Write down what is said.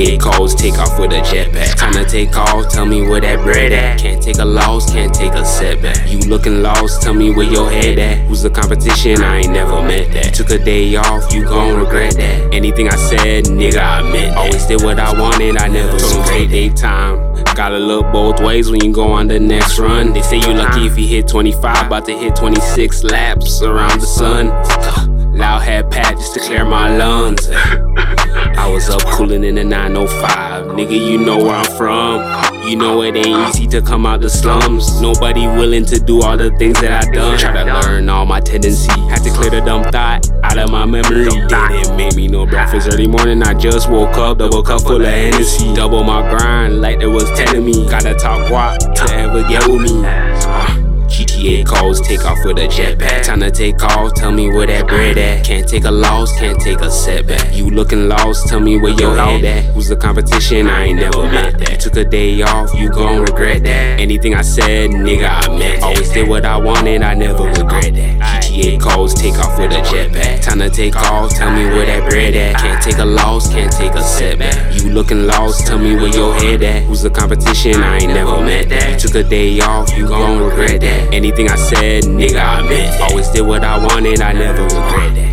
GTA codes, take off with a jetpack. Time to take off, tell me where that bread at. Can't take a loss, can't take a setback. You looking lost, tell me where your head at. Who's the competition? I ain't never met that. Took a day off, you gon' regret that. Anything I said, nigga, I meant that. Always did what I wanted, I never told great day time. Gotta look both ways when you go on the next run. They say you lucky if you hit 25, about to hit 26 laps around the sun. Loud hat pat just to clear my lungs. I was up cooling in the 905. Nigga, you know where I'm from. You know it ain't easy to come out the slums. Nobody willing to do all the things that I done. Try to learn all my tendencies. Had to clear the dumb thought out of my memory. Didn't make me no breakfast early morning. I just woke up, double cup full of Hennessy. Double my grind like there was 10 of me. Gotta talk guap to ever get with me. GTA codes, take off with a jetpack. Time to take off, tell me where that bread at. Can't take a loss, can't take a setback. You looking lost, tell me where your head at. Who's the competition? I ain't never met that. You took a day off, you gon' regret that. Anything I said, nigga, I meant. Always did what I wanted, I never regret that. GTA codes, take off with a jetpack. Time to take off, tell me where that bread at. Can't take a loss, can't take a setback. You looking lost, tell me where your head at. Who's the competition? I ain't never met that. You took a day off, you gon' regret that. Anything I said, nigga, I meant. Always did what I wanted, I never regret that.